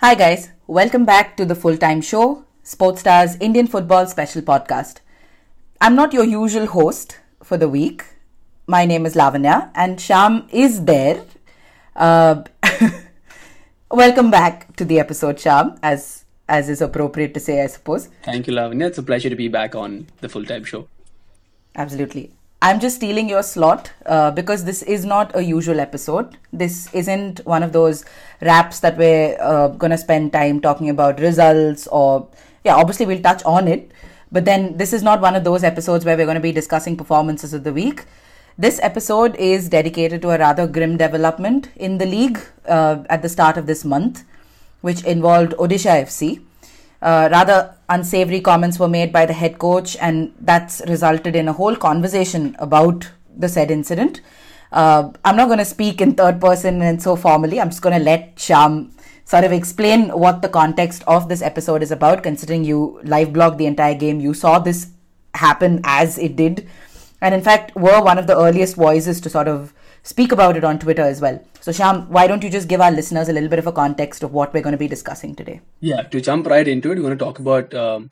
Hi, guys. Welcome back to the full time show, Sportstar's Indian Football Special Podcast. I'm not your usual host for the week. My name is Lavanya, and Shyam is there. Uh, welcome back to the episode, Shyam, as as is appropriate to say, I suppose. Thank you, Lavanya. It's a pleasure to be back on the full time show. Absolutely. I'm just stealing your slot uh, because this is not a usual episode. This isn't one of those wraps that we're uh, going to spend time talking about results or, yeah, obviously we'll touch on it. But then this is not one of those episodes where we're going to be discussing performances of the week. This episode is dedicated to a rather grim development in the league uh, at the start of this month, which involved Odisha FC. Uh, rather unsavory comments were made by the head coach, and that's resulted in a whole conversation about the said incident. Uh, I'm not going to speak in third person and so formally. I'm just going to let Shyam sort of explain what the context of this episode is about, considering you live blogged the entire game. You saw this happen as it did, and in fact, were one of the earliest voices to sort of speak about it on Twitter as well. So, Shyam, why don't you just give our listeners a little bit of a context of what we're going to be discussing today? Yeah, to jump right into it, we're going to talk about um,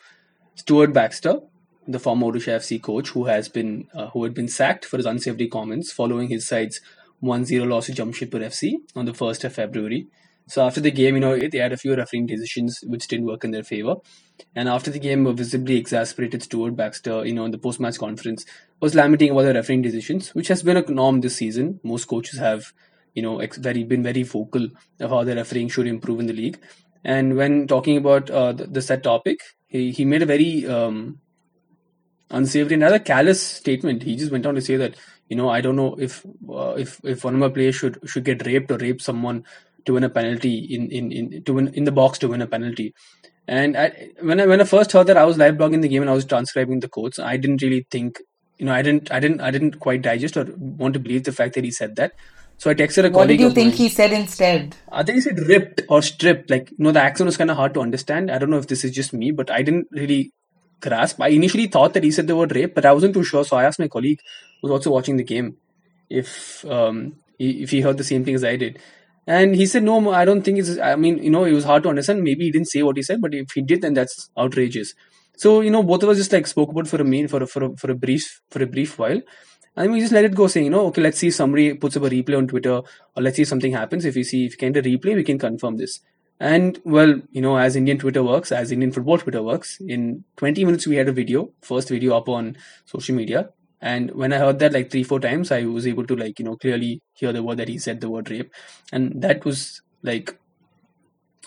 Stuart Baxter, the former Odisha FC coach, who has been uh, who had been sacked for his unsavory comments following his side's 1-0 loss to Jamshedpur FC on the 1st of February. So after the game, you know, they had a few refereeing decisions which didn't work in their favor. And after the game, a visibly exasperated Stuart Baxter, you know, in the post-match conference, was lamenting about the refereeing decisions, which has been a norm this season. Most coaches have, you know, ex- very been very vocal of how the refereeing should improve in the league. And when talking about uh, the, the set topic, he, he made a very um, unsavory and rather callous statement. He just went on to say that, you know, I don't know if uh, if if one of my players should should get raped or rape someone to win a penalty in in, in to win in the box to win a penalty. And I, when I when I first heard that, I was live blogging the game and I was transcribing the quotes. I didn't really think, you know, I didn't I didn't I didn't quite digest or want to believe the fact that he said that. So I texted a colleague. What did you think mine. he said instead? I think he said ripped or stripped. Like, you know, the accent was kind of hard to understand. I don't know if this is just me, but I didn't really grasp. I initially thought that he said the word rape, but I wasn't too sure. So I asked my colleague, who was also watching the game, if um, he, if he heard the same thing as I did. And he said, no, I don't think it's, I mean, you know, it was hard to understand. Maybe he didn't say what he said, but if he did, then that's outrageous. So, you know, both of us just like spoke about for a mean, for a, for a, for a brief, for a brief while. And we just let it go, saying, you know, okay, let's see if somebody puts up a replay on Twitter, or let's see if something happens. If we see, if we get a replay, we can confirm this. And well, you know, as Indian Twitter works, as Indian football Twitter works, in 20 minutes we had a video, first video up on social media. And when I heard that like three, four times, I was able to like, you know, clearly hear the word that he said, the word rape. And that was like,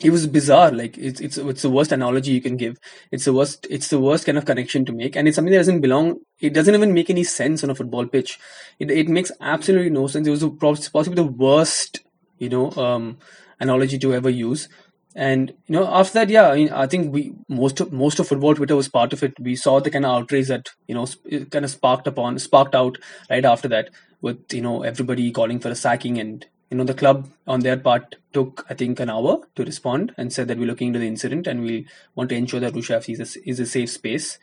it was bizarre. Like it's it's it's the worst analogy you can give. It's the worst. It's the worst kind of connection to make, and it's something that doesn't belong. It doesn't even make any sense on a football pitch. It it makes absolutely no sense. It was possibly the worst, you know, um, analogy to ever use. And you know, after that, yeah, I, mean, I think we most of most of football Twitter was part of it. We saw the kind of outrage that you know sp- kind of sparked upon, sparked out right after that, with you know everybody calling for a sacking and you know the club on their part took i think an hour to respond and said that we're looking into the incident and we want to ensure that Odisha FC is a, is a safe space.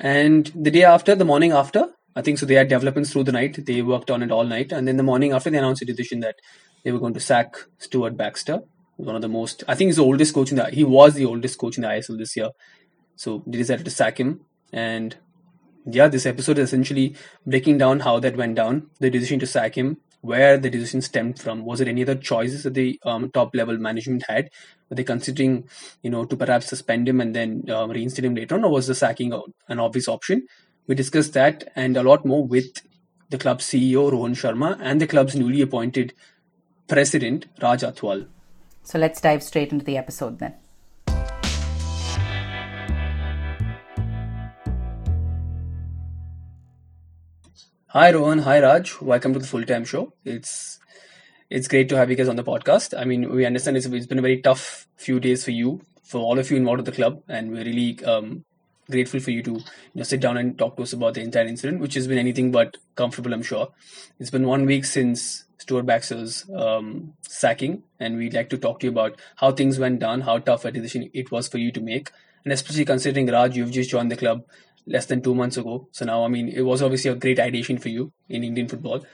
And the day after the morning after i think so they had developments through the night. They worked on it all night. And then the morning after they announced a decision that they were going to sack stuart baxter one of the most i think he's the oldest coach in the he was the oldest coach in the isl this year. So they decided to sack him. And yeah, this episode is essentially breaking down how that went down, the decision to sack him, where the decision stemmed from. Was there any other choices that the um, top level management had? Were they considering, you know, to perhaps suspend him and then um, reinstate him later on, or was the sacking an obvious option? We discussed that and a lot more with the club's CEO Rohan Sharma and the club's newly appointed president Raj Athwal. So let's dive straight into the episode then. Hi Rohan, hi Raj. Welcome to the full time show. It's it's great to have you guys on the podcast. I mean, we understand it's, it's been a very tough few days for you, for all of you involved with the club, and we're really um, grateful for you to you know sit down and talk to us about the entire incident, which has been anything but comfortable. I'm sure it's been one week since Stuart Baxter's um, sacking, and we'd like to talk to you about how things went down, how tough a decision it was for you to make, and especially considering Raj, you've just joined the club less than two months ago. So now, I mean, it was obviously a great addition for you in Indian football.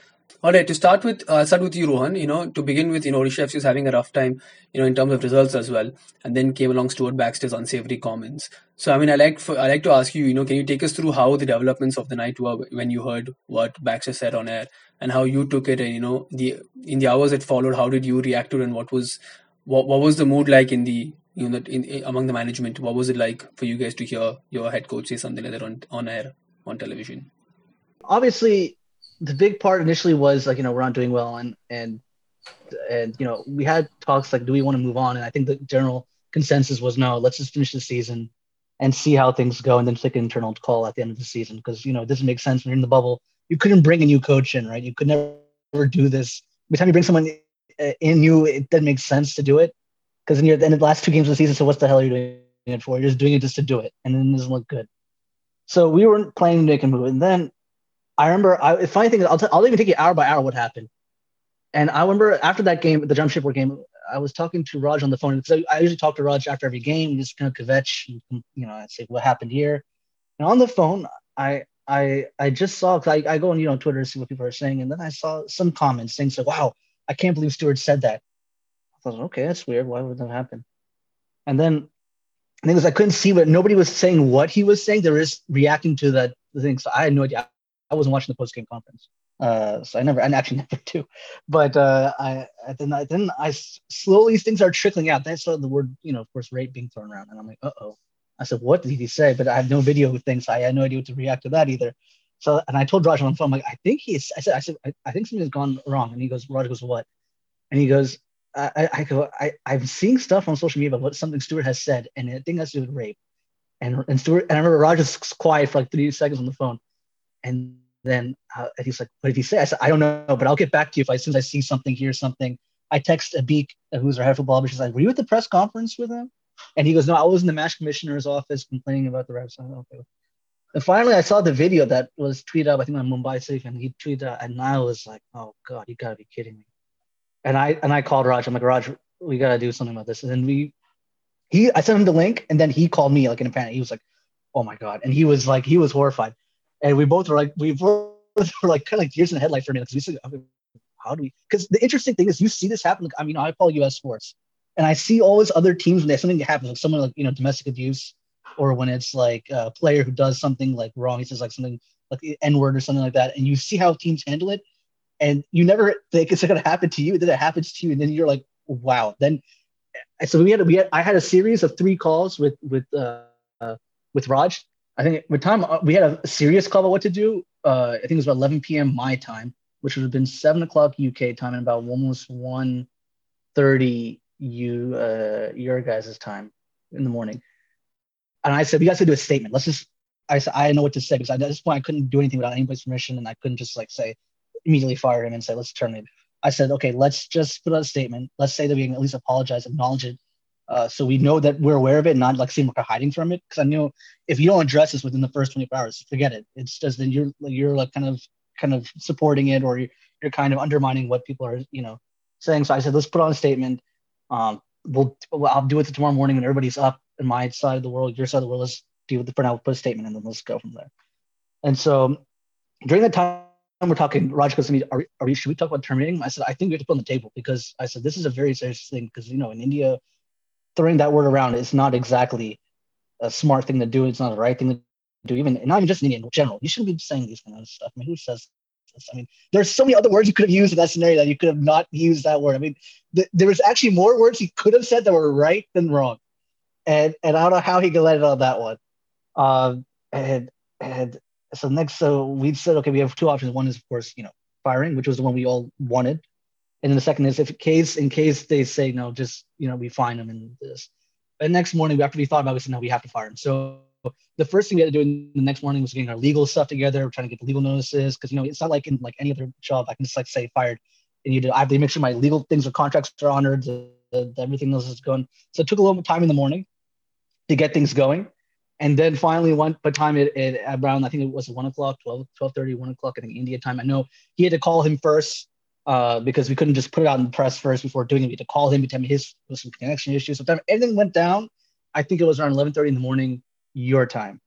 All right, to start with, I'll uh, start with you, Rohan. You know, to begin with, you know, Odisha FC is having a rough time, you know, in terms of results as well. And then came along Stuart Baxter's unsavory comments. So, I mean, I like, for, I like to ask you, you know, can you take us through how the developments of the night were when you heard what Baxter said on air, and how you took it, and you know, the in the hours that followed, how did you react to it, and what was, what, what was the mood like in the, you know, in, in among the management? What was it like for you guys to hear your head coach say something like that on on air on television? Obviously, the big part initially was like you know we're not doing well and and and you know we had talks like do we want to move on? And I think the general consensus was no let's just finish the season and see how things go and then take an internal call at the end of the season. Because you know it doesn't make sense when you're in the bubble. You couldn't bring a new coach in right? You could never do this. Every time you bring someone eh, in you it doesn't make sense to do it because in your in the last two games of the season so what's the hell are you doing it for you're just doing it just to do it and then it doesn't look good so we weren't planning to make a move and then I remember. I, the funny thing is, I'll, t- I'll even take you hour by hour what happened. And I remember after that game, the Jamshedpur game, I was talking to Raj on the phone. because I usually talk to Raj after every game, just kind of kvetch, you know, I say what happened here. And on the phone, I I I just saw I, I go on you know Twitter to see what people are saying, and then I saw some comments saying, "So wow, I can't believe Stuart said that." I okay, that's weird. Why would that happen? And then I think was I couldn't see what nobody was saying what he was saying. They just reacting to that thing. So I had no idea. I wasn't watching the post game conference, uh, so I never, I actually never do. But uh, I, then, I, then I slowly things are trickling out. Then I saw the word, you know, of course, rape being thrown around, and I'm like, uh oh. I said, what did he say? But I have no video things. So I had no idea what to react to that either. So, and I told Raj on the phone, I'm like, I think he's, I said, I said, I, I think something's gone wrong. And he goes, Raj goes, what? And he goes, I, I go, I, I'm seeing stuff on social media about what something Stuart has said, and I think that's to do with rape. And and Stuart, and I remember was quiet for like three seconds on the phone, and then uh, he's like, what did he say? I said, I don't know, but I'll get back to you if I, as I see something, hear something. I text Abhik, who's our head football, she's like, were you at the press conference with him? And he goes, no, I was in the match commissioner's office complaining about the refs. Like, okay. And finally, I saw the video that was tweeted out, I think on Mumbai Safe, and he tweeted out, and I was like, oh God, you gotta be kidding me. And I and I called Raj. I'm like, Raj, we gotta do something about this. And then we, he, I sent him the link, and then he called me like in a panic. He was like, oh my God, and he was like, he was horrified and we both were like we were like kind of like tears in the headlight for me because we said how do we because the interesting thing is you see this happen like, i mean i follow us sports and i see all these other teams when there's something that happens like someone like you know domestic abuse or when it's like a player who does something like wrong he says like something like the n word or something like that and you see how teams handle it and you never think it's going to happen to you then it happens to you and then you're like wow then so we had we had i had a series of three calls with with uh, uh with raj I think with time uh, we had a serious call about what to do. Uh, I think it was about 11 p.m. my time, which would have been seven o'clock UK time and about almost 1.30 you uh, your guys' time in the morning. And I said we got to do a statement. Let's just. I said I know what to say because at this point I couldn't do anything without anybody's permission, and I couldn't just like say immediately fire him and say let's terminate. I said okay, let's just put out a statement. Let's say that we can at least apologize, acknowledge it, uh, so we know that we're aware of it, not like seem like we're hiding from it. Because I know if you don't address this within the first 24 hours, forget it. It's just then you're you're like kind of kind of supporting it, or you're, you're kind of undermining what people are you know saying. So I said, let's put on a statement. Um, we'll I'll do it tomorrow morning when everybody's up in my side of the world, your side of the world. Let's deal with it for now. We'll put a statement and then let's go from there. And so during that time we're talking, Raj goes to me, are, are we, should we talk about terminating? I said, I think we have to put on the table because I said, this is a very serious thing because, you know, in India, throwing that word around is not exactly a smart thing to do. It's not the right thing to do, even not even just in Indian in general. You shouldn't be saying these kind of stuff. I mean, who says this? I mean, there's so many other words you could have used in that scenario that you could have not used that word. I mean, th- there was actually more words he could have said that were right than wrong. And and I don't know how he could let it on that one. Um, and and so next, so we said, okay, we have two options. One is, of course, you know, firing, which was the one we all wanted. And then the second is if case in case they say no, just you know we find them in this. And next morning, we after we thought about it, we said no, we have to fire him. So the first thing we had to do the next morning was getting our legal stuff together. We're trying to get the legal notices because you know it's not like in like any other job I can just like say fired, and you do I have to make sure my legal things or contracts are honored, the, the, everything else is going. So it took a little time in the morning to get things going. And then finally, one by time it, it around I think it was one o'clock, 12, 12 30, 1 o'clock, I think India time. I know he had to call him first uh, because we couldn't just put it out in the press first before doing it. We had to call him me his was some connection issues. So everything went down, I think it was around 11:30 in the morning, your time.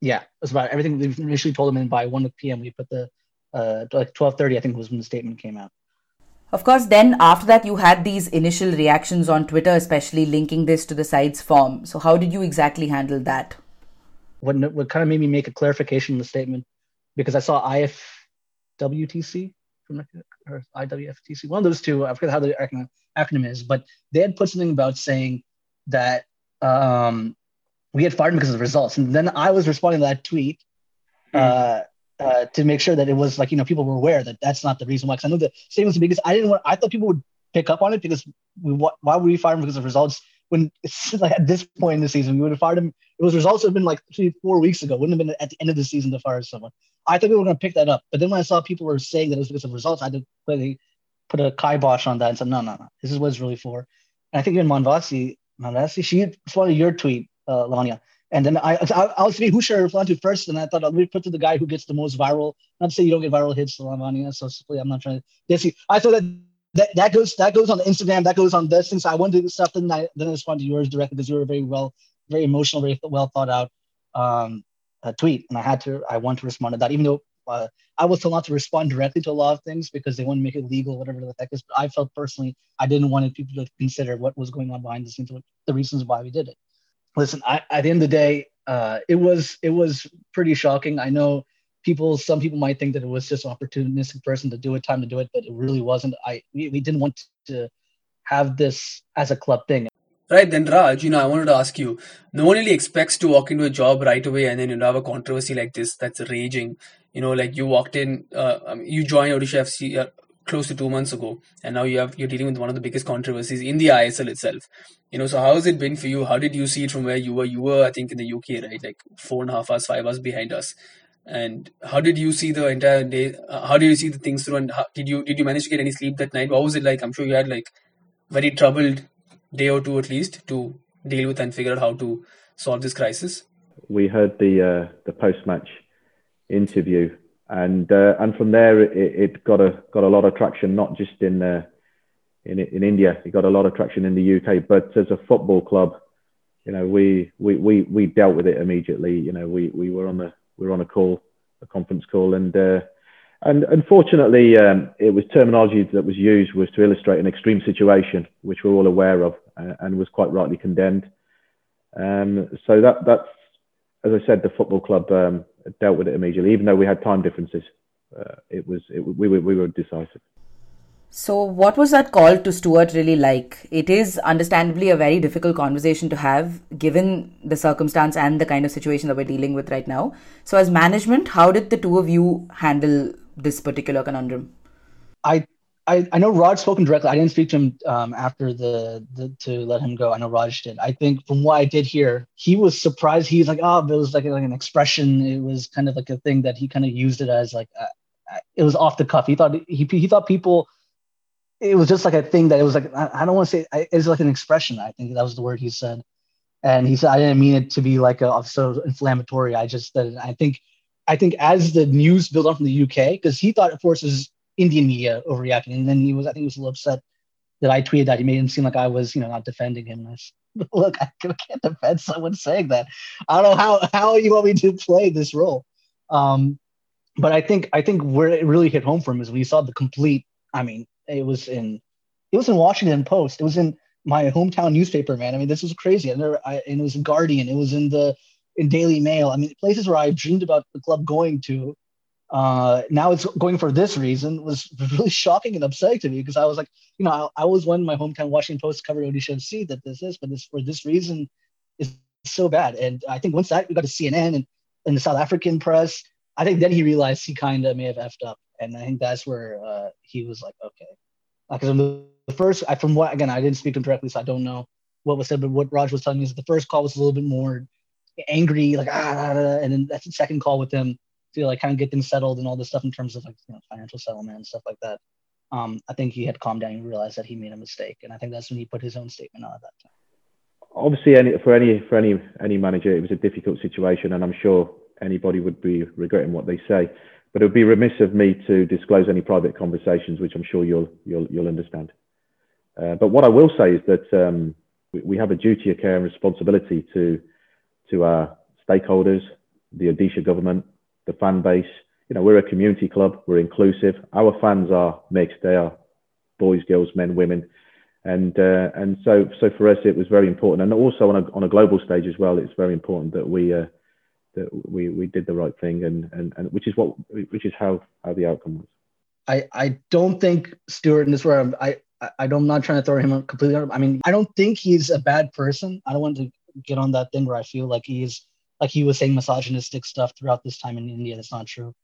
Yeah, it was about everything. We initially told him, and by 1 p.m. we put the uh, like twelve thirty, I think was when the statement came out. Of course, then after that, you had these initial reactions on Twitter, especially linking this to the side's form. So, how did you exactly handle that? What, what kind of made me make a clarification in the statement, because I saw IFWTC or IWFTC, one of those two, I forget how the acronym, acronym is, but they had put something about saying that um, we had fired him because of the results. And then I was responding to that tweet. Mm. Uh, uh, to make sure that it was like you know people were aware that that's not the reason why. Because I know the statement was the biggest. I didn't want. I thought people would pick up on it because we why would we fire him because of results when like at this point in the season we would have fired him. It was results have been like three four weeks ago. Wouldn't have been at the end of the season to fire someone. I thought we were going to pick that up, but then when I saw people were saying that it was because of results, I had to put put a kibosh on that and said no no no. This is what it's really for. And I think even Manvasi Manvasi she responded to your tweet, uh, Lanya and then I, I, I was thinking who should I reply to first, and I thought me put to the guy who gets the most viral. Not to say you don't get viral hits, Lavanya. So simply, I'm not trying to. Yes, I thought that, that that goes that goes on Instagram, that goes on this. So I wanted to do stuff, then I then I respond to yours directly because you were very well, very emotional, very well thought out um, tweet, and I had to I want to respond to that, even though uh, I was told not to respond directly to a lot of things because they want to make it legal, whatever the heck is. But I felt personally I didn't want people to consider what was going on behind the scenes, the reasons why we did it listen, I, at the end of the day, uh, it was it was pretty shocking. I know people, some people might think that it was just an opportunistic person to do it, time to do it, but it really wasn't. I we, we didn't want to have this as a club thing. Right then, Raj, you know, I wanted to ask you. No one really expects to walk into a job right away and then you know have a controversy like this that's raging. You know, like you walked in, uh, you joined Odisha FC uh, close to two months ago, and now you have you're dealing with one of the biggest controversies in the ISL itself. You know, so how has it been for you? How did you see it from where you were? You were, I think, in the UK, right? Like four and a half hours, five hours behind us. And how did you see the entire day? Uh, how did you see the things through? And how, did you did you manage to get any sleep that night? What was it like? I'm sure you had like very troubled day or two at least to deal with and figure out how to solve this crisis. We heard the uh, the post match interview and uh, and from there it, it, got a got a lot of traction, not just in uh, in in India. It got a lot of traction in the UK, but as a football club, you know, we we we, we dealt with it immediately. You know, we we were on the we were on a call, a conference call, and uh, and unfortunately, um, it was terminology that was used was to illustrate an extreme situation, which we're all aware of, uh, and was quite rightly condemned. Um, so that that's as I said, the football club um, dealt with it immediately, even though we had time differences. Uh, it was it, we were we were decisive. So, what was that call to Stuart really like? It is understandably a very difficult conversation to have given the circumstance and the kind of situation that we're dealing with right now. So, as management, how did the two of you handle this particular conundrum? I I, I know Raj spoken directly. I didn't speak to him um, after the, the to let him go. I know Raj did. I think from what I did hear, he was surprised. He's like, oh, it was like, like an expression. It was kind of like a thing that he kind of used it as like uh, uh it was off the cuff. He thought he he thought people. It was just like a thing that it was like I, I don't want to say it's like an expression. I think that was the word he said, and he said I didn't mean it to be like a so inflammatory. I just that I think I think as the news built up from the UK because he thought, of course, Indian media overreacting. And then he was, I think, he was a little upset that I tweeted that. He made him seem like I was, you know, not defending him. I said, Look, I can't defend someone saying that. I don't know how how you want me to play this role. Um, but I think I think where it really hit home for him is when he saw the complete. I mean, it was in it was in Washington Post. It was in my hometown newspaper, man. I mean, this was crazy. I never, I, and it was in Guardian. It was in the in Daily Mail. I mean, places where I dreamed about the club going to uh, now it's going for this reason was really shocking and upsetting to me because I was like, you know, I, I was one my hometown Washington Post covered Odisha FC that this is, but this for this reason is so bad. And I think once that we got to CNN and, and the South African press, I think then he realized he kind of may have effed up, and I think that's where uh, he was like, okay, because uh, the, the first, I, from what again, I didn't speak to him directly, so I don't know what was said, but what Raj was telling me is the first call was a little bit more angry, like ah, and then that's the second call with him to like kind of get things settled and all this stuff in terms of like you know financial settlement and stuff like that. Um, I think he had calmed down and realized that he made a mistake, and I think that's when he put his own statement out at that time. Obviously, any for any for any any manager, it was a difficult situation, and I'm sure anybody would be regretting what they say. But it would be remiss of me to disclose any private conversations, which I'm sure you'll you'll you'll understand. Uh, but what I will say is that um, we, we have a duty of care and responsibility to to our stakeholders, the Odisha government, the fan base, you know, we're a community club. We're inclusive. Our fans are mixed. They are boys, girls, men, women, and uh, and so so for us it was very important. And also on a on a global stage as well, it's very important that we uh, that we we did the right thing, and and and which is what which is how how the outcome was. I I don't think Stuart, and this is where I'm, I I I'm not trying to throw him completely. I mean, I don't think he's a bad person. I don't want to get on that thing where I feel like he's like he was saying misogynistic stuff throughout this time in India. That's not true.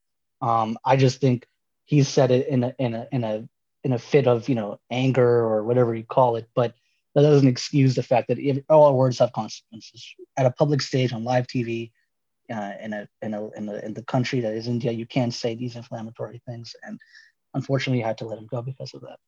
Um, I just think he said it in a in a in a in a fit of you know anger or whatever you call it, but that doesn't excuse the fact that if, all words have consequences. At a public stage on live TV, uh, in a in a in, a, in the country that is India, you can't say these inflammatory things, and unfortunately, you had to let him go because of that.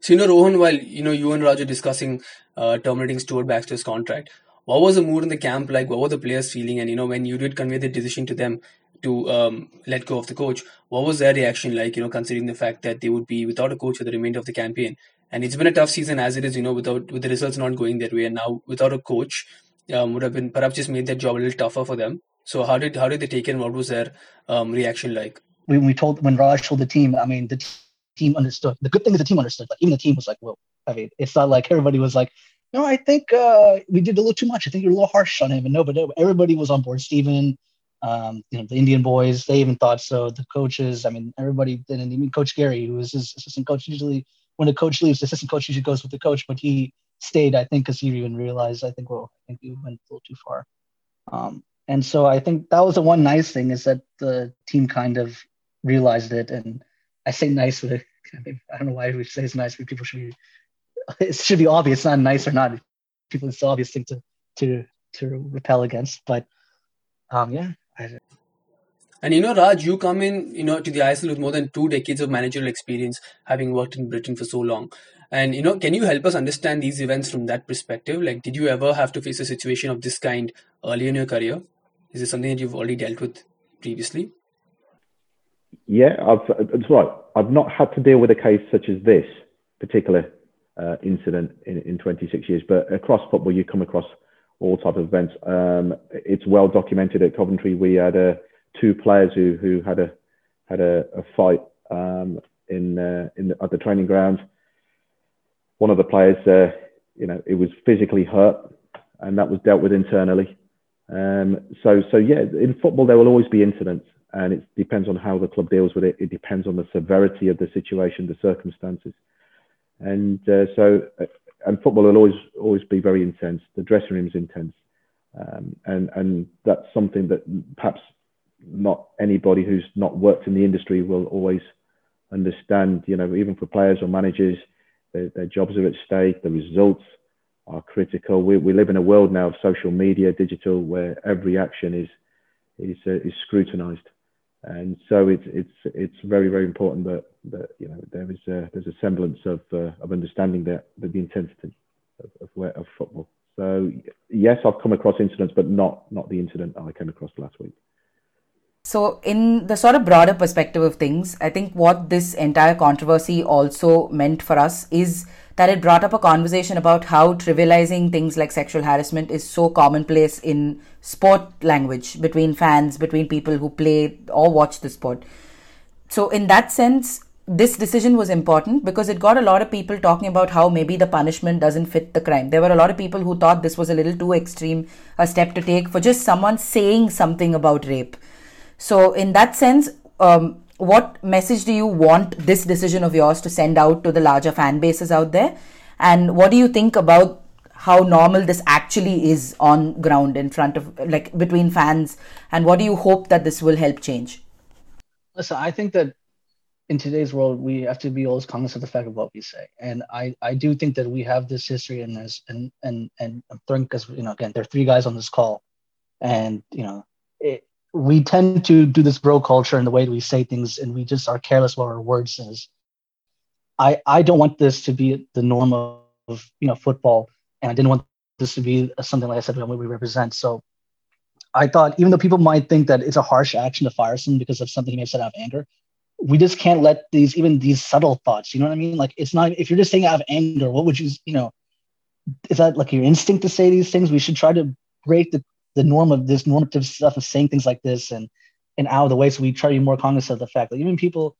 So you know, Rohan, while you know you and Raj are discussing uh, terminating Stuart Baxter's contract, what was the mood in the camp like? What were the players feeling? And you know, when you did convey the decision to them to um, let go of the coach, what was their reaction like? You know, considering the fact that they would be without a coach for the remainder of the campaign, and it's been a tough season as it is. You know, without with the results not going their way, and now without a coach, um, would have been perhaps just made their job a little tougher for them. So how did how did they take it? What was their um, reaction like? When we told when Raj told the team, I mean, the team understood. The good thing is the team understood. Like even the team was like, "Well, I mean, it's not like everybody was like, no, I think uh, we did a little too much. I think you're a little harsh on him. And no, but everybody was on board. Steven, um, you know, the Indian boys, they even thought so. The coaches, I mean, everybody did. And even Coach Gary, who was his assistant coach, usually when the coach leaves, the assistant coach usually goes with the coach, but he stayed, I think, because he even realized, I think, well, I think we went a little too far. Um, and so I think that was the one nice thing is that the team kind of realized it. And I say nice with it. I don't know why we say it's nice, but people should be it should be obvious, not nice or not. People, it's the obvious thing to to to repel against. But um, yeah. I, and you know, Raj, you come in, you know, to the ISL with more than two decades of managerial experience, having worked in Britain for so long. And you know, can you help us understand these events from that perspective? Like, did you ever have to face a situation of this kind early in your career? Is this something that you've already dealt with previously? Yeah, I've, that's right. I've not had to deal with a case such as this particular uh, incident in, in 26 years. But across football, you come across all type of events. Um, it's well documented at Coventry. We had uh, two players who who had a had a, a fight um, in uh, in the, at the training ground. One of the players, uh, you know, it was physically hurt, and that was dealt with internally. Um, so so yeah, in football there will always be incidents, and it depends on how the club deals with it. It depends on the severity of the situation, the circumstances and uh, so uh, and football will always always be very intense. The dressing room is intense, um, and and that's something that perhaps not anybody who's not worked in the industry will always understand. You know, even for players or managers, their, their jobs are at stake. The results are critical. We, we live in a world now of social media, digital, where every action is is uh, is scrutinized and so it's it's it's very very important that that you know there is a, there's a semblance of uh, of understanding that, that the intensity of of, of football. So yes, I've come across incidents, but not not the incident I came across last week. So, in the sort of broader perspective of things, I think what this entire controversy also meant for us is that it brought up a conversation about how trivializing things like sexual harassment is so commonplace in sport language between fans, between people who play or watch the sport. So, in that sense, this decision was important because it got a lot of people talking about how maybe the punishment doesn't fit the crime. There were a lot of people who thought this was a little too extreme a step to take for just someone saying something about rape. So, in that sense, um, what message do you want this decision of yours to send out to the larger fan bases out there? And what do you think about how normal this actually is on ground in front of, like, between fans? And what do you hope that this will help change? Listen, I think that in today's world, we have to be always cognizant of the fact of what we say. And I, I do think that we have this history in this, and, and, and I'm because, you know, again, there are three guys on this call. And, you know, we tend to do this bro culture in the way we say things and we just are careless what our word says. I i don't want this to be the norm of you know football and i didn't want this to be something like i said what we represent. So i thought even though people might think that it's a harsh action to fire someone because of something he may have said out of anger we just can't let these even these subtle thoughts you know what i mean? Like it's not if you're just saying out of anger what would you you know is that like your instinct to say these things? We should try to break the the norm of this normative stuff of saying things like this and and out of the way. So we try to be more cognizant of the fact that even people,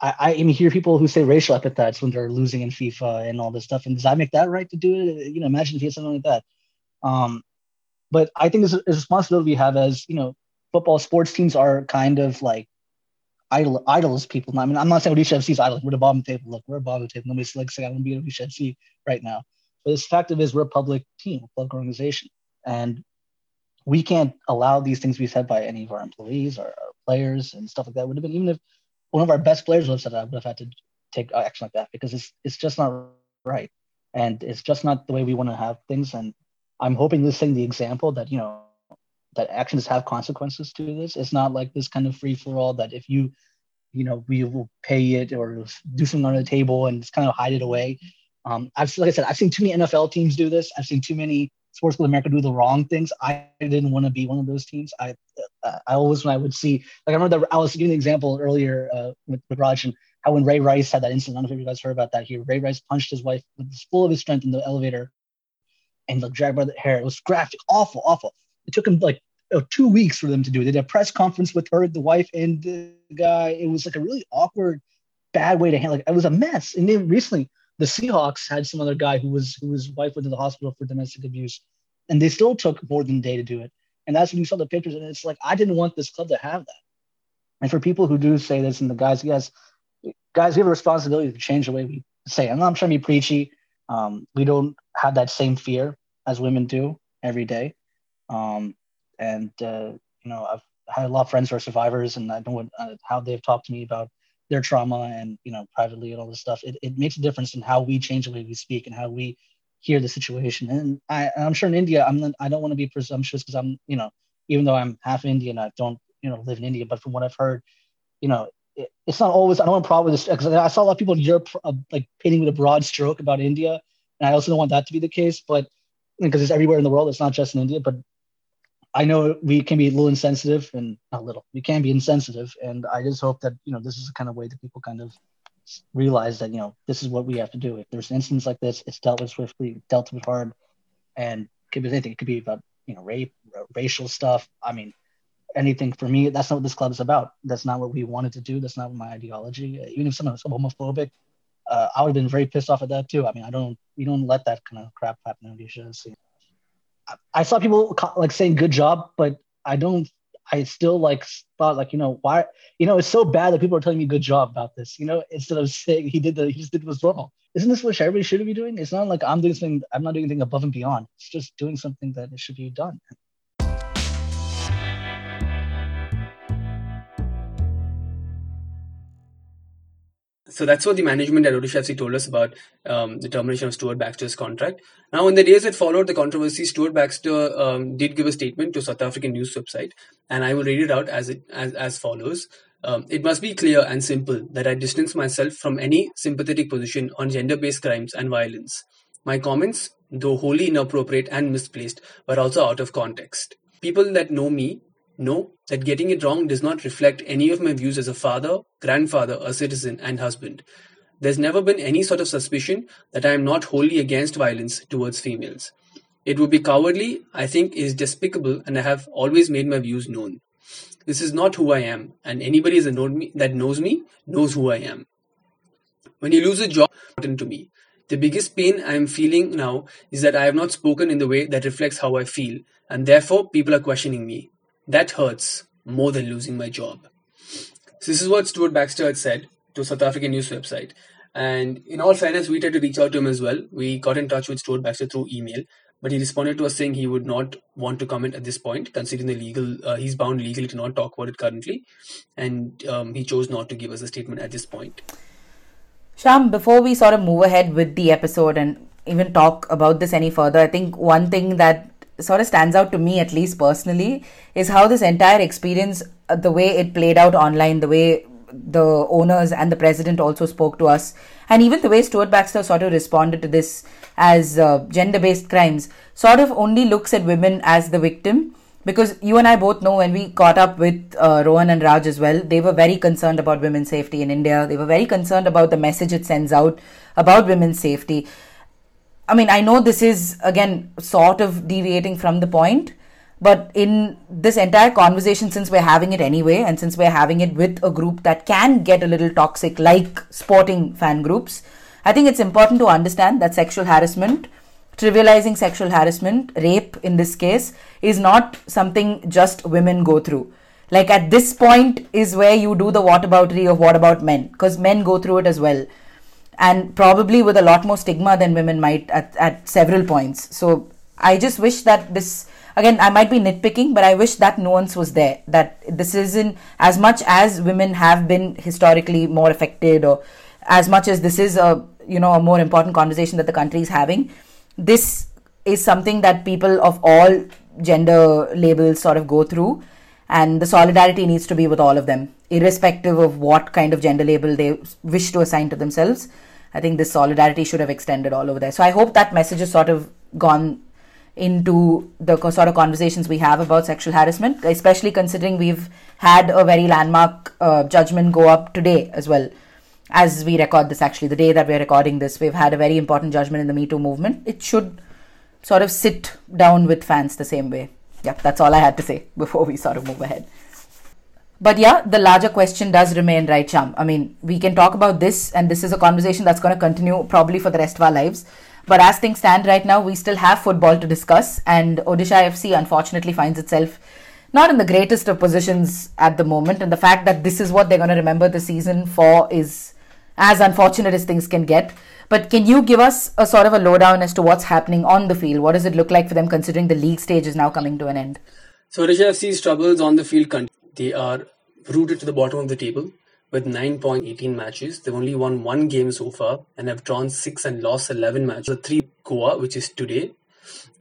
I, I even hear people who say racial epithets when they're losing in FIFA and all this stuff. And does that make that right to do it? You know, imagine if you had something like that. Um, but I think it's a, responsibility we have as you know, football sports teams are kind of like idol idols people. I mean, I'm not saying Odisha FC is idol. We're the bottom table. Look, we're the bottom table. Nobody's like saying I want to be Odisha FC right now. But the fact of is we're a public team, a public organization, and we can't allow these things to be said by any of our employees or our players and stuff like that. Would have been even if one of our best players would have said that, I would have had to take action like that because it's it's just not right, and it's just not the way we want to have things. And I'm hoping this thing, the example that you know that actions have consequences to this. It's not like this kind of free for all that if you you know we will pay it or do something on the table and just kind of hide it away. Um, I've like I said, I've seen too many NFL teams do this. I've seen too many Sports America do the wrong things. I didn't want to be one of those teams. I I always when I would see like I remember that I was giving an example earlier uh, with, with Raj and how when Ray Rice had that incident. I don't know if you guys heard about that here. Ray Rice punched his wife with the full of his strength in the elevator and like dragged by the hair. It was graphic, awful, awful. It took him like uh, two weeks for them to do it. They did a press conference with her, the wife, and the guy. It was like a really awkward, bad way to handle. Like it was a mess. And then recently the Seahawks had some other guy who was who was wife went to the hospital for domestic abuse, and they still took more than a day to do it. And that's when you saw the pictures, and it's like I didn't want this club to have that. And for people who do say this, and the guys, yes, guys, we have a responsibility to change the way we say. It. I'm not trying to be preachy. Um, we don't have that same fear as women do every day. Um, and uh, you know, I've had a lot of friends who are survivors, and I know what, uh, how they've talked to me about their trauma and you know privately and all this stuff it, it makes a difference in how we change the way we speak and how we hear the situation. And I, i'm sure in india i'm i don't want to be presumptuous because i'm you know even though i'm half indian i don't you know live in india but from what i've heard you know it, it's not always i don't want to problem with this because i saw a lot of people in europe uh, like painting with a broad stroke about india and i also don't want that to be the case but because it's everywhere in the world it's not just in india but I know we can be a little insensitive and not little, we can be insensitive. And I just hope that, you know, this is the kind of way that people kind of realize that, you know, this is what we have to do. If there's an instance like this, it's dealt with swiftly, dealt with hard, and could be anything. It could be about, you know, rape, racial stuff. I mean, anything for me, that's not what this club is about. That's not what we wanted to do. That's not my ideology. Even if someone was homophobic, uh, I would have been very pissed off at that too. I mean, I don't, we don't let that kind of crap happen in Asia. So, I saw people like saying good job, but I don't. I still like thought like you know why you know it's so bad that people are telling me good job about this. You know instead of saying he did the he just did was wrong. Isn't this what everybody should be doing? It's not like I'm doing something. I'm not doing anything above and beyond. It's just doing something that it should be done. So that's what the management at Odisha FC told us about um, the termination of Stuart Baxter's contract. Now, in the days that followed the controversy, Stuart Baxter um, did give a statement to South African news website, and I will read it out as it as, as follows. Um, it must be clear and simple that I distance myself from any sympathetic position on gender-based crimes and violence. My comments, though wholly inappropriate and misplaced, were also out of context. People that know me know that getting it wrong does not reflect any of my views as a father, grandfather, a citizen, and husband. There's never been any sort of suspicion that I am not wholly against violence towards females. It would be cowardly, I think is despicable, and I have always made my views known. This is not who I am, and anybody that knows me knows who I am. When you lose a job, important to me. The biggest pain I am feeling now is that I have not spoken in the way that reflects how I feel, and therefore people are questioning me. That hurts more than losing my job. So this is what Stuart Baxter had said to South African news website. And in all fairness, we tried to reach out to him as well. We got in touch with Stuart Baxter through email, but he responded to us saying he would not want to comment at this point, considering the legal, uh, he's bound legally to not talk about it currently, and um, he chose not to give us a statement at this point. Shyam, before we sort of move ahead with the episode and even talk about this any further, I think one thing that sort of stands out to me, at least personally, is how this entire experience, uh, the way it played out online, the way the owners and the president also spoke to us, and even the way Stuart Baxter sort of responded to this as uh, gender based crimes, sort of only looks at women as the victim. Because you and I both know when we caught up with uh, Rohan and Raj as well, they were very concerned about women's safety in India. They were very concerned about the message it sends out about women's safety. I mean, I know this is again sort of deviating from the point, But in this entire conversation, since we're having it anyway, and since we're having it with a group that can get a little toxic, like sporting fan groups, I think it's important to understand that sexual harassment, trivializing sexual harassment, rape in this case, is not something just women go through. Like at this point is where you do the whataboutery of what about men, because men go through it as well and probably with a lot more stigma than women might at, at several points. So I just wish that this again I might be nitpicking, but I wish that nuance was there. That this isn't as much as women have been historically more affected, or as much as this is a you know a more important conversation that the country is having. This is something that people of all gender labels sort of go through and the solidarity needs to be with all of them irrespective of what kind of gender label they wish to assign to themselves I think this solidarity should have extended all over there. So I hope that message has sort of gone into the sort of conversations we have about sexual harassment, especially considering we've had a very landmark uh, judgment go up today as well. As we record this, actually, the day that we're recording this, we've had a very important judgment in the Me Too movement. It should sort of sit down with fans the same way. Yeah, that's all I had to say before we sort of move ahead. But yeah, the larger question does remain, right, Shyam? I mean, we can talk about this, and this is a conversation that's going to continue probably for the rest of our lives. But as things stand right now, we still have football to discuss, and Odisha FC unfortunately finds itself not in the greatest of positions at the moment. And the fact that this is what they're going to remember the season for is as unfortunate as things can get. But can you give us a sort of a lowdown as to what's happening on the field? What does it look like for them considering the league stage is now coming to an end? So Odisha FC's troubles on the field continue. They are rooted to the bottom of the table with 9.18 matches. They've only won one game so far and have drawn 6 and lost 11 matches. The 3 Goa, which is today,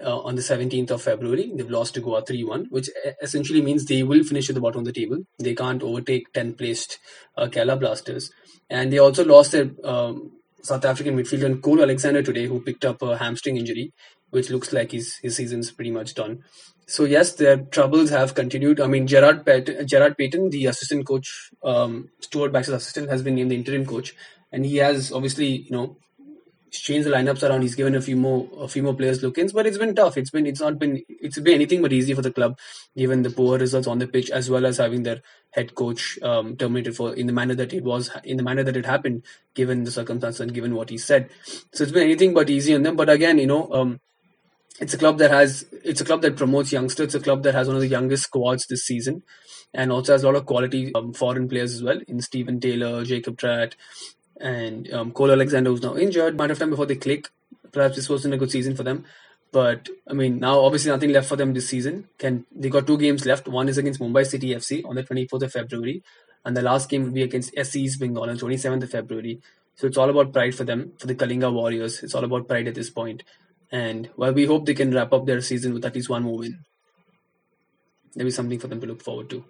uh, on the 17th of February. They've lost to Goa 3 1, which essentially means they will finish at the bottom of the table. They can't overtake 10th placed uh, Kerala Blasters. And they also lost their um, South African midfielder Cole Alexander today, who picked up a hamstring injury, which looks like his, his season's pretty much done. So yes, their troubles have continued. I mean, Gerald Peyton, Gerald Peyton the assistant coach, um, Stuart Baxter's assistant, has been named the interim coach, and he has obviously, you know, changed the lineups around. He's given a few more, a few more players look-ins, but it's been tough. It's been, it's not been, it's been anything but easy for the club, given the poor results on the pitch, as well as having their head coach um, terminated for in the manner that it was, in the manner that it happened, given the circumstances and given what he said. So it's been anything but easy on them. But again, you know, um, it's a club that has it's a club that promotes youngsters. It's a club that has one of the youngest squads this season, and also has a lot of quality um, foreign players as well. In Stephen Taylor, Jacob Tratt, and um, Cole Alexander, who's now injured. Might have time before they click. Perhaps this wasn't a good season for them. But I mean, now obviously nothing left for them this season. Can they got two games left? One is against Mumbai City FC on the 24th of February, and the last game will be against SC East Bengal on the 27th of February. So it's all about pride for them, for the Kalinga Warriors. It's all about pride at this point. And well, we hope they can wrap up their season with at least one more win. Maybe something for them to look forward to.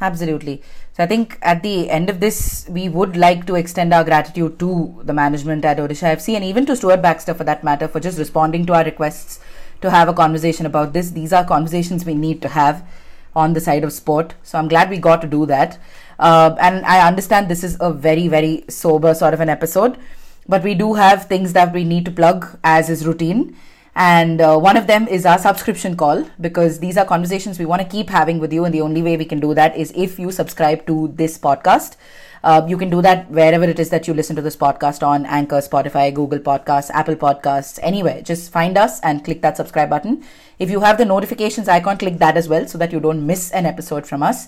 Absolutely. So I think at the end of this, we would like to extend our gratitude to the management at Odisha FC and even to Stuart Baxter for that matter for just responding to our requests to have a conversation about this. These are conversations we need to have on the side of sport. So I'm glad we got to do that. Uh, and I understand this is a very, very sober sort of an episode but we do have things that we need to plug as is routine. And uh, one of them is our subscription call because these are conversations we want to keep having with you. And the only way we can do that is if you subscribe to this podcast. Uh, you can do that wherever it is that you listen to this podcast on Anchor, Spotify, Google Podcasts, Apple Podcasts, anywhere. Just find us and click that subscribe button. If you have the notifications icon, click that as well so that you don't miss an episode from us.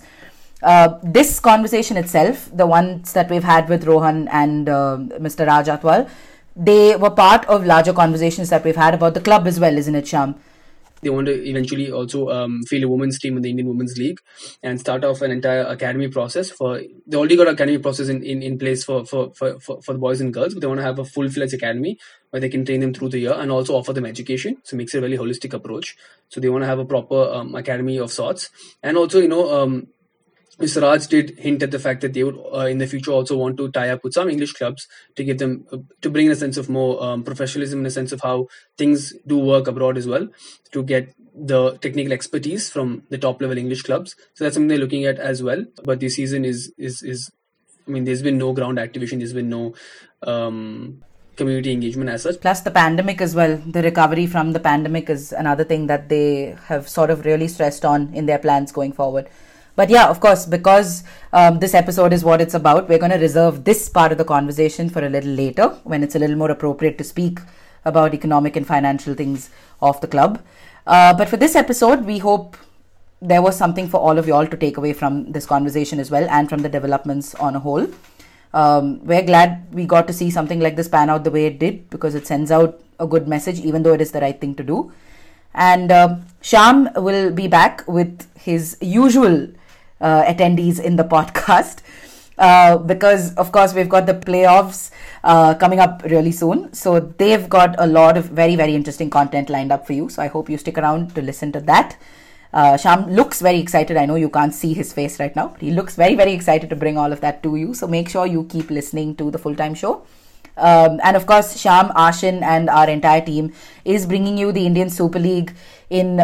Uh, this conversation itself, the ones that we've had with Rohan and uh, Mr. Raj Athwal, they were part of larger conversations that we've had about the club as well, isn't it, Shyam? They want to eventually also um, field a women's team in the Indian Women's League and start off an entire academy process for. They already got an academy process in, in, in place for, for, for, for, for the boys and girls, but they want to have a full fledged academy where they can train them through the year and also offer them education. So makes it a really holistic approach. So they want to have a proper um, academy of sorts, and also you know um, Mr. Raj did hint at the fact that they would, uh, in the future, also want to tie up with some English clubs to give them, uh, to bring in a sense of more um, professionalism, in a sense of how things do work abroad as well, to get the technical expertise from the top level English clubs. So that's something they're looking at as well. But the season is is is, I mean, there's been no ground activation. There's been no um, community engagement as such. Plus the pandemic as well. The recovery from the pandemic is another thing that they have sort of really stressed on in their plans going forward. But yeah, of course, because um, this episode is what it's about, we're going to reserve this part of the conversation for a little later when it's a little more appropriate to speak about economic and financial things of the club. Uh, but for this episode, we hope there was something for all of y'all to take away from this conversation as well and from the developments on a whole. Um, we're glad we got to see something like this pan out the way it did because it sends out a good message, even though it is the right thing to do. And uh, Shyam will be back with his usual uh, attendees in the podcast. Uh, because of course we've got the playoffs uh, coming up really soon so they've got a lot of very very interesting content lined up for you so i hope you stick around to listen to that uh, Shyam looks very excited. I know you can't see his face right now. He looks very, very excited to bring all of that to you. So make sure you keep listening to the full time show. Um, and of course, Shyam, Ashin, and our entire team is bringing you the Indian Super League in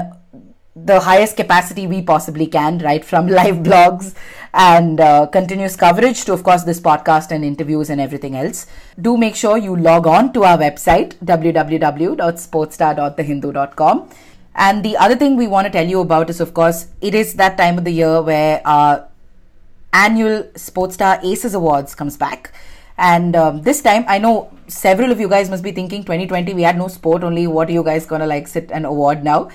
the highest capacity we possibly can, right from live blogs and uh, continuous coverage to, of course, this podcast and interviews and everything else. Do make sure you log on to our website, www.sportstar.thehindu.com and the other thing we want to tell you about is, of course, it is that time of the year where our annual Sportstar Aces Awards comes back. And um, this time, I know several of you guys must be thinking 2020, we had no sport, only what are you guys going to like sit and award now?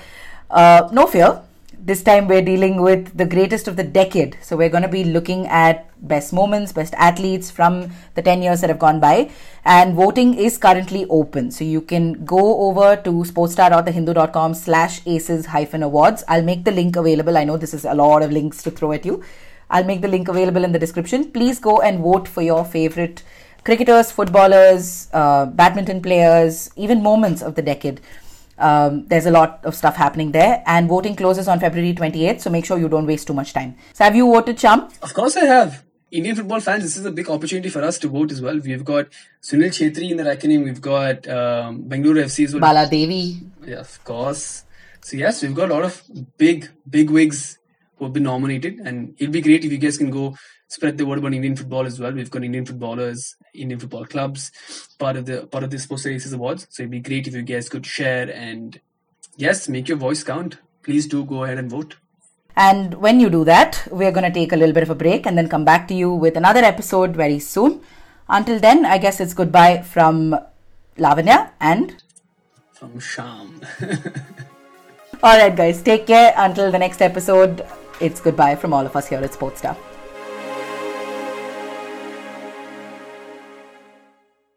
Uh, no fear this time we're dealing with the greatest of the decade. So we're going to be looking at best moments, best athletes from the 10 years that have gone by. And voting is currently open. So you can go over to sportstar.thehindu.com slash aces hyphen awards. I'll make the link available. I know this is a lot of links to throw at you. I'll make the link available in the description. Please go and vote for your favorite cricketers, footballers, uh, badminton players, even moments of the decade. Um, there's a lot of stuff happening there, and voting closes on February 28th, so make sure you don't waste too much time. So, have you voted, Shyam? Of course, I have. Indian football fans, this is a big opportunity for us to vote as well. We've got Sunil Chhetri in the reckoning. We've got um, Bengaluru FC as well. Bala Devi. Yeah, of course. So yes, we've got a lot of big, big wigs who have been nominated, and it'll be great if you guys can go spread the word about Indian football as well. We've got Indian footballers, Indian football clubs, part of the part of the Sports Aces Awards. So it'd be great if you guys could share and yes, make your voice count. Please do go ahead and vote. And when you do that, we're going to take a little bit of a break and then come back to you with another episode very soon. Until then, I guess it's goodbye from Lavanya and from Shyam. all right, guys, take care. Until the next episode, it's goodbye from all of us here at Sportstar.